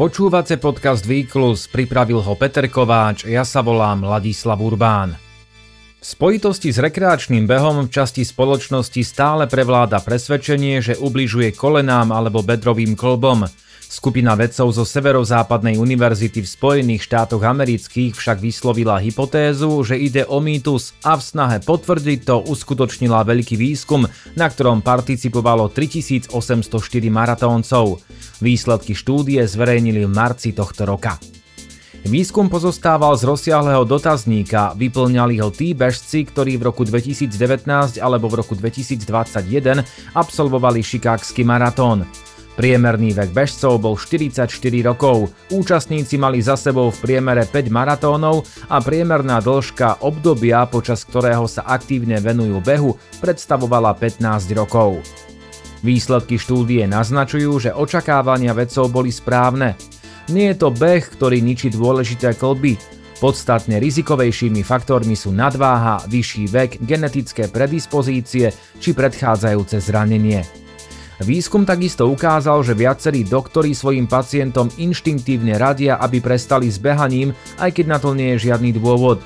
Počúvate podcast Výklus, pripravil ho Peter Kováč, ja sa volám Ladislav Urbán. V spojitosti s rekreačným behom v časti spoločnosti stále prevláda presvedčenie, že ubližuje kolenám alebo bedrovým klbom. Skupina vedcov zo Severozápadnej univerzity v Spojených štátoch amerických však vyslovila hypotézu, že ide o mýtus a v snahe potvrdiť to uskutočnila veľký výskum, na ktorom participovalo 3804 maratóncov. Výsledky štúdie zverejnili v marci tohto roka. Výskum pozostával z rozsiahleho dotazníka, vyplňali ho tí bežci, ktorí v roku 2019 alebo v roku 2021 absolvovali šikáksky maratón. Priemerný vek bežcov bol 44 rokov, účastníci mali za sebou v priemere 5 maratónov a priemerná dĺžka obdobia, počas ktorého sa aktívne venujú behu, predstavovala 15 rokov. Výsledky štúdie naznačujú, že očakávania vedcov boli správne. Nie je to beh, ktorý ničí dôležité klby. Podstatne rizikovejšími faktormi sú nadváha, vyšší vek, genetické predispozície či predchádzajúce zranenie. Výskum takisto ukázal, že viacerí doktori svojim pacientom inštinktívne radia, aby prestali s behaním, aj keď na to nie je žiadny dôvod.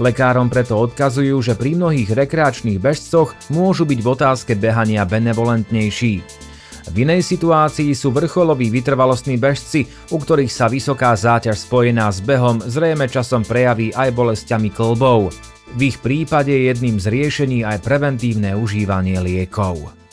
Lekárom preto odkazujú, že pri mnohých rekreačných bežcoch môžu byť v otázke behania benevolentnejší. V inej situácii sú vrcholoví vytrvalostní bežci, u ktorých sa vysoká záťaž spojená s behom zrejme časom prejaví aj bolestiami klbov. V ich prípade je jedným z riešení aj preventívne užívanie liekov.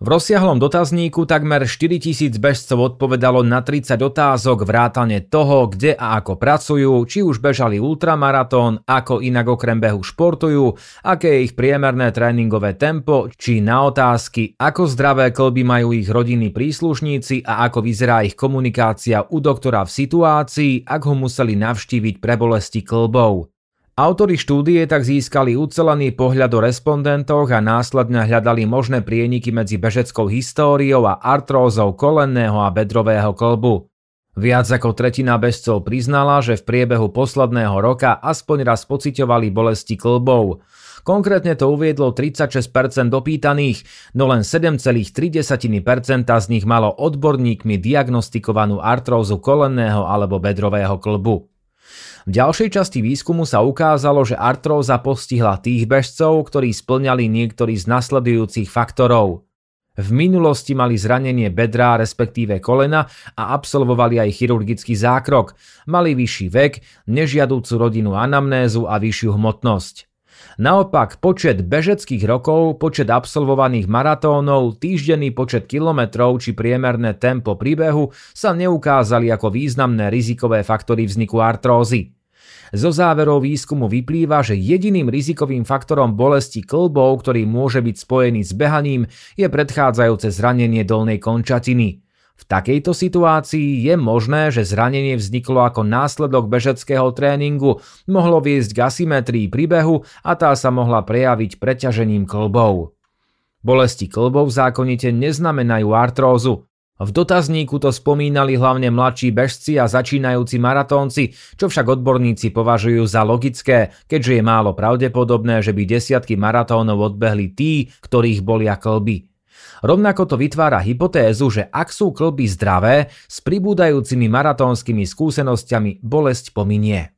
V rozsiahlom dotazníku takmer 4000 bežcov odpovedalo na 30 otázok vrátane toho, kde a ako pracujú, či už bežali ultramaratón, ako inak okrem behu športujú, aké je ich priemerné tréningové tempo, či na otázky, ako zdravé klby majú ich rodinní príslušníci a ako vyzerá ich komunikácia u doktora v situácii, ak ho museli navštíviť pre bolesti klbov. Autori štúdie tak získali ucelený pohľad o respondentoch a následne hľadali možné prieniky medzi bežeckou históriou a artrózou kolenného a bedrového klbu. Viac ako tretina bežcov priznala, že v priebehu posledného roka aspoň raz pociťovali bolesti klbov. Konkrétne to uviedlo 36% dopýtaných, no len 7,3% z nich malo odborníkmi diagnostikovanú artrózu kolenného alebo bedrového klbu. V ďalšej časti výskumu sa ukázalo, že artróza postihla tých bežcov, ktorí splňali niektorý z nasledujúcich faktorov. V minulosti mali zranenie bedra, respektíve kolena a absolvovali aj chirurgický zákrok. Mali vyšší vek, nežiadúcu rodinu anamnézu a vyššiu hmotnosť. Naopak počet bežeckých rokov, počet absolvovaných maratónov, týždenný počet kilometrov či priemerné tempo príbehu sa neukázali ako významné rizikové faktory vzniku artrózy. Zo záverov výskumu vyplýva, že jediným rizikovým faktorom bolesti klbov, ktorý môže byť spojený s behaním, je predchádzajúce zranenie dolnej končatiny. V takejto situácii je možné, že zranenie vzniklo ako následok bežeckého tréningu, mohlo viesť k asymetrii príbehu a tá sa mohla prejaviť preťažením klbov. Bolesti klbov zákonite neznamenajú artrózu. V dotazníku to spomínali hlavne mladší bežci a začínajúci maratónci, čo však odborníci považujú za logické, keďže je málo pravdepodobné, že by desiatky maratónov odbehli tí, ktorých bolia klby. Rovnako to vytvára hypotézu, že ak sú klby zdravé, s pribúdajúcimi maratónskymi skúsenosťami bolesť pominie.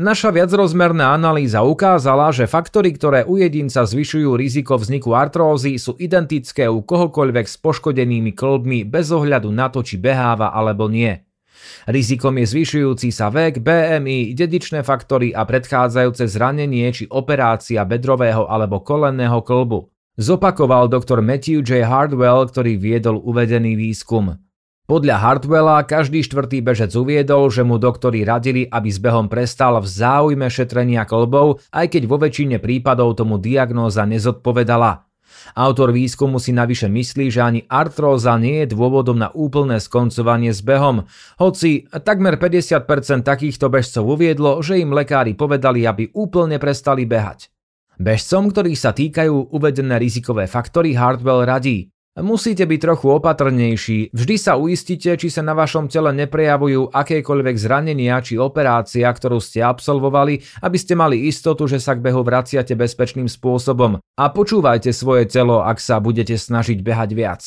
Naša viacrozmerná analýza ukázala, že faktory, ktoré u jedinca zvyšujú riziko vzniku artrózy, sú identické u kohokoľvek s poškodenými klbmi bez ohľadu na to, či beháva alebo nie. Rizikom je zvyšujúci sa vek, BMI, dedičné faktory a predchádzajúce zranenie či operácia bedrového alebo kolenného klbu. Zopakoval doktor Matthew J. Hardwell, ktorý viedol uvedený výskum. Podľa Hardwella každý štvrtý bežec uviedol, že mu doktori radili, aby s behom prestal v záujme šetrenia klbov, aj keď vo väčšine prípadov tomu diagnóza nezodpovedala. Autor výskumu si navyše myslí, že ani artróza nie je dôvodom na úplné skoncovanie s behom, hoci takmer 50% takýchto bežcov uviedlo, že im lekári povedali, aby úplne prestali behať. Bežcom, ktorých sa týkajú uvedené rizikové faktory, Hardwell radí. Musíte byť trochu opatrnejší, vždy sa uistite, či sa na vašom tele neprejavujú akékoľvek zranenia či operácia, ktorú ste absolvovali, aby ste mali istotu, že sa k behu vraciate bezpečným spôsobom a počúvajte svoje telo, ak sa budete snažiť behať viac.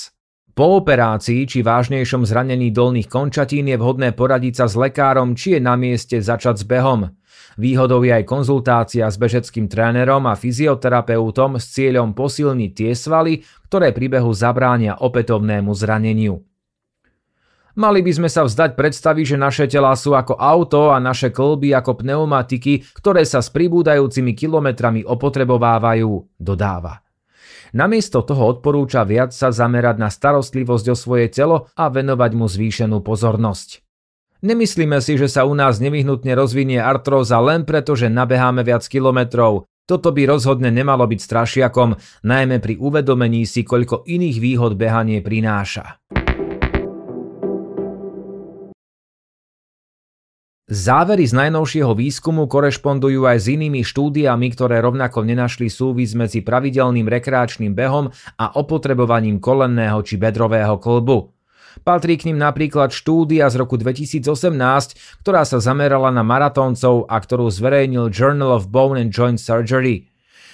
Po operácii či vážnejšom zranení dolných končatín je vhodné poradiť sa s lekárom, či je na mieste začať s behom. Výhodou je aj konzultácia s bežeckým trénerom a fyzioterapeutom s cieľom posilniť tie svaly, ktoré pri behu zabránia opätovnému zraneniu. Mali by sme sa vzdať predstavy, že naše telá sú ako auto a naše klby ako pneumatiky, ktoré sa s pribúdajúcimi kilometrami opotrebovávajú, dodáva. Namiesto toho odporúča viac sa zamerať na starostlivosť o svoje telo a venovať mu zvýšenú pozornosť. Nemyslíme si, že sa u nás nevyhnutne rozvinie artróza len preto, že nabeháme viac kilometrov. Toto by rozhodne nemalo byť strašiakom, najmä pri uvedomení si, koľko iných výhod behanie prináša. Závery z najnovšieho výskumu korešpondujú aj s inými štúdiami, ktoré rovnako nenašli súvis medzi pravidelným rekreačným behom a opotrebovaním kolenného či bedrového klbu. Patrí k ním napríklad štúdia z roku 2018, ktorá sa zamerala na maratóncov a ktorú zverejnil Journal of Bone and Joint Surgery.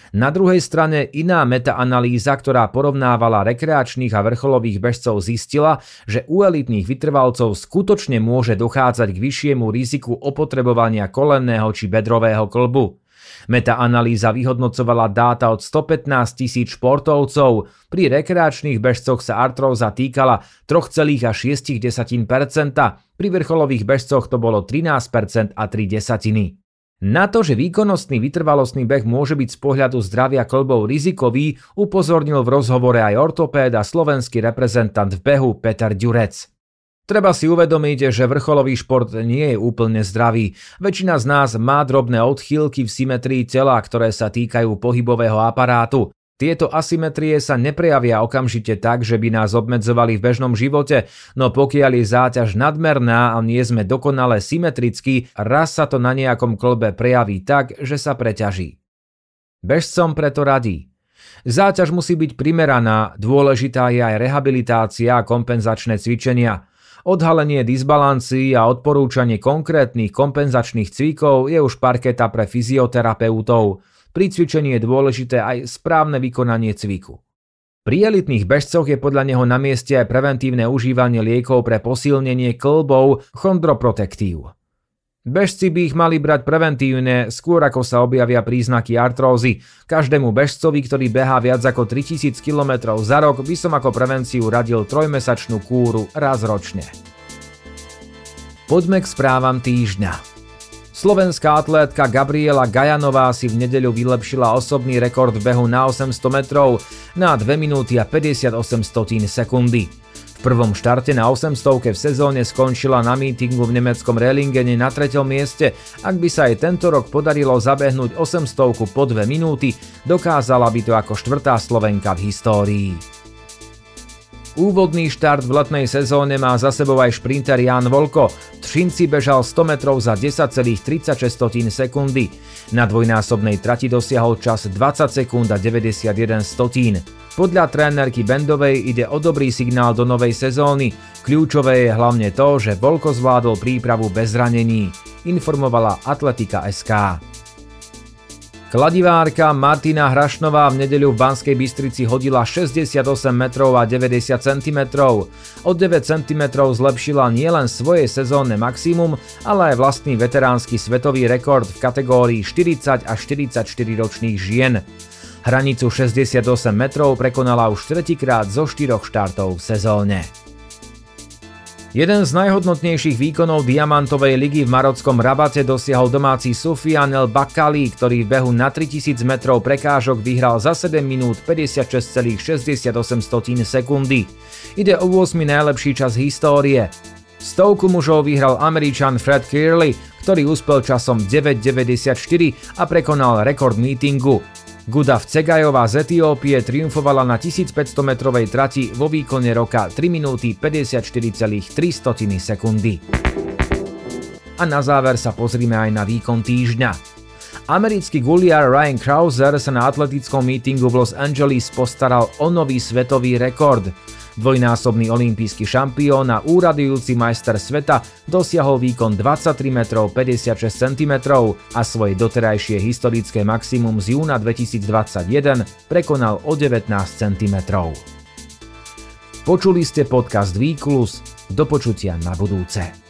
Na druhej strane iná metaanalýza, ktorá porovnávala rekreačných a vrcholových bežcov zistila, že u elitných vytrvalcov skutočne môže dochádzať k vyššiemu riziku opotrebovania kolenného či bedrového klbu. Metaanalýza vyhodnocovala dáta od 115 tisíc športovcov. Pri rekreačných bežcoch sa artróza týkala 3,6%, pri vrcholových bežcoch to bolo 13% a 3 desatiny. Na to, že výkonnostný vytrvalostný beh môže byť z pohľadu zdravia klbov rizikový, upozornil v rozhovore aj ortopéd a slovenský reprezentant v behu Peter Ďurec. Treba si uvedomiť, že vrcholový šport nie je úplne zdravý. Väčšina z nás má drobné odchýlky v symetrii tela, ktoré sa týkajú pohybového aparátu. Tieto asymetrie sa neprejavia okamžite tak, že by nás obmedzovali v bežnom živote, no pokiaľ je záťaž nadmerná a nie sme dokonale symetrickí, raz sa to na nejakom klbe prejaví tak, že sa preťaží. Bežcom preto radí. Záťaž musí byť primeraná, dôležitá je aj rehabilitácia a kompenzačné cvičenia – Odhalenie disbalancií a odporúčanie konkrétnych kompenzačných cvikov je už parketa pre fyzioterapeutov. Pri cvičení je dôležité aj správne vykonanie cviku. Pri elitných bežcoch je podľa neho na mieste aj preventívne užívanie liekov pre posilnenie klbov chondroprotektív. Bežci by ich mali brať preventívne, skôr ako sa objavia príznaky artrózy. Každému bežcovi, ktorý behá viac ako 3000 km za rok, by som ako prevenciu radil trojmesačnú kúru raz ročne. Poďme k správam týždňa. Slovenská atlétka Gabriela Gajanová si v nedeľu vylepšila osobný rekord v behu na 800 metrov na 2 minúty a 58 stotín sekundy prvom štarte na 800 v sezóne skončila na mítingu v nemeckom Relingene na treťom mieste. Ak by sa aj tento rok podarilo zabehnúť 800 po 2 minúty, dokázala by to ako štvrtá Slovenka v histórii. Úvodný štart v letnej sezóne má za sebou aj šprinter Jan Volko. Třinci bežal 100 metrov za 10,36 sekundy. Na dvojnásobnej trati dosiahol čas 20 sekúnd a 91 stotín. Podľa trénerky Bendovej ide o dobrý signál do novej sezóny. Kľúčové je hlavne to, že Volko zvládol prípravu bez zranení, informovala Atletika SK. Kladivárka Martina Hrašnová v nedeľu v Banskej Bystrici hodila 68 metrov a 90 cm. O 9 cm zlepšila nielen svoje sezónne maximum, ale aj vlastný veteránsky svetový rekord v kategórii 40 až 44 ročných žien. Hranicu 68 metrov prekonala už tretíkrát zo štyroch štartov v sezóne. Jeden z najhodnotnejších výkonov Diamantovej ligy v marockom Rabate dosiahol domáci Sufian El Bakali, ktorý v behu na 3000 metrov prekážok vyhral za 7 minút 56,68 sekundy. Ide o 8 najlepší čas histórie. Stovku mužov vyhral Američan Fred Kearley, ktorý uspel časom 9,94 a prekonal rekord meetingu. Guda Cegajová z Etiópie triumfovala na 1500 metrovej trati vo výkone roka 3 minúty 54,3 sekundy. A na záver sa pozrime aj na výkon týždňa. Americký guliar Ryan Krauser sa na atletickom mítingu v Los Angeles postaral o nový svetový rekord. Dvojnásobný olimpijský šampión a úradujúci majster sveta dosiahol výkon 23 m 56 cm a svoje doterajšie historické maximum z júna 2021 prekonal o 19 cm. Počuli ste podcast Výklus, do počutia na budúce.